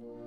Bye.